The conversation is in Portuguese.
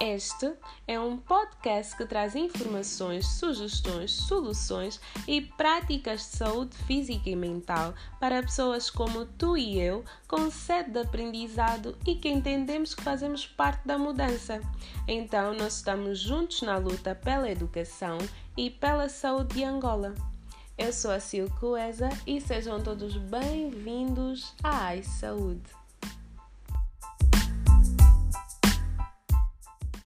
Este é um podcast que traz informações, sugestões, soluções e práticas de saúde física e mental para pessoas como tu e eu, com sede de aprendizado e que entendemos que fazemos parte da mudança. Então, nós estamos juntos na luta pela educação e pela saúde de Angola. Eu sou a Sil Coesa e sejam todos bem-vindos à Ai Saúde.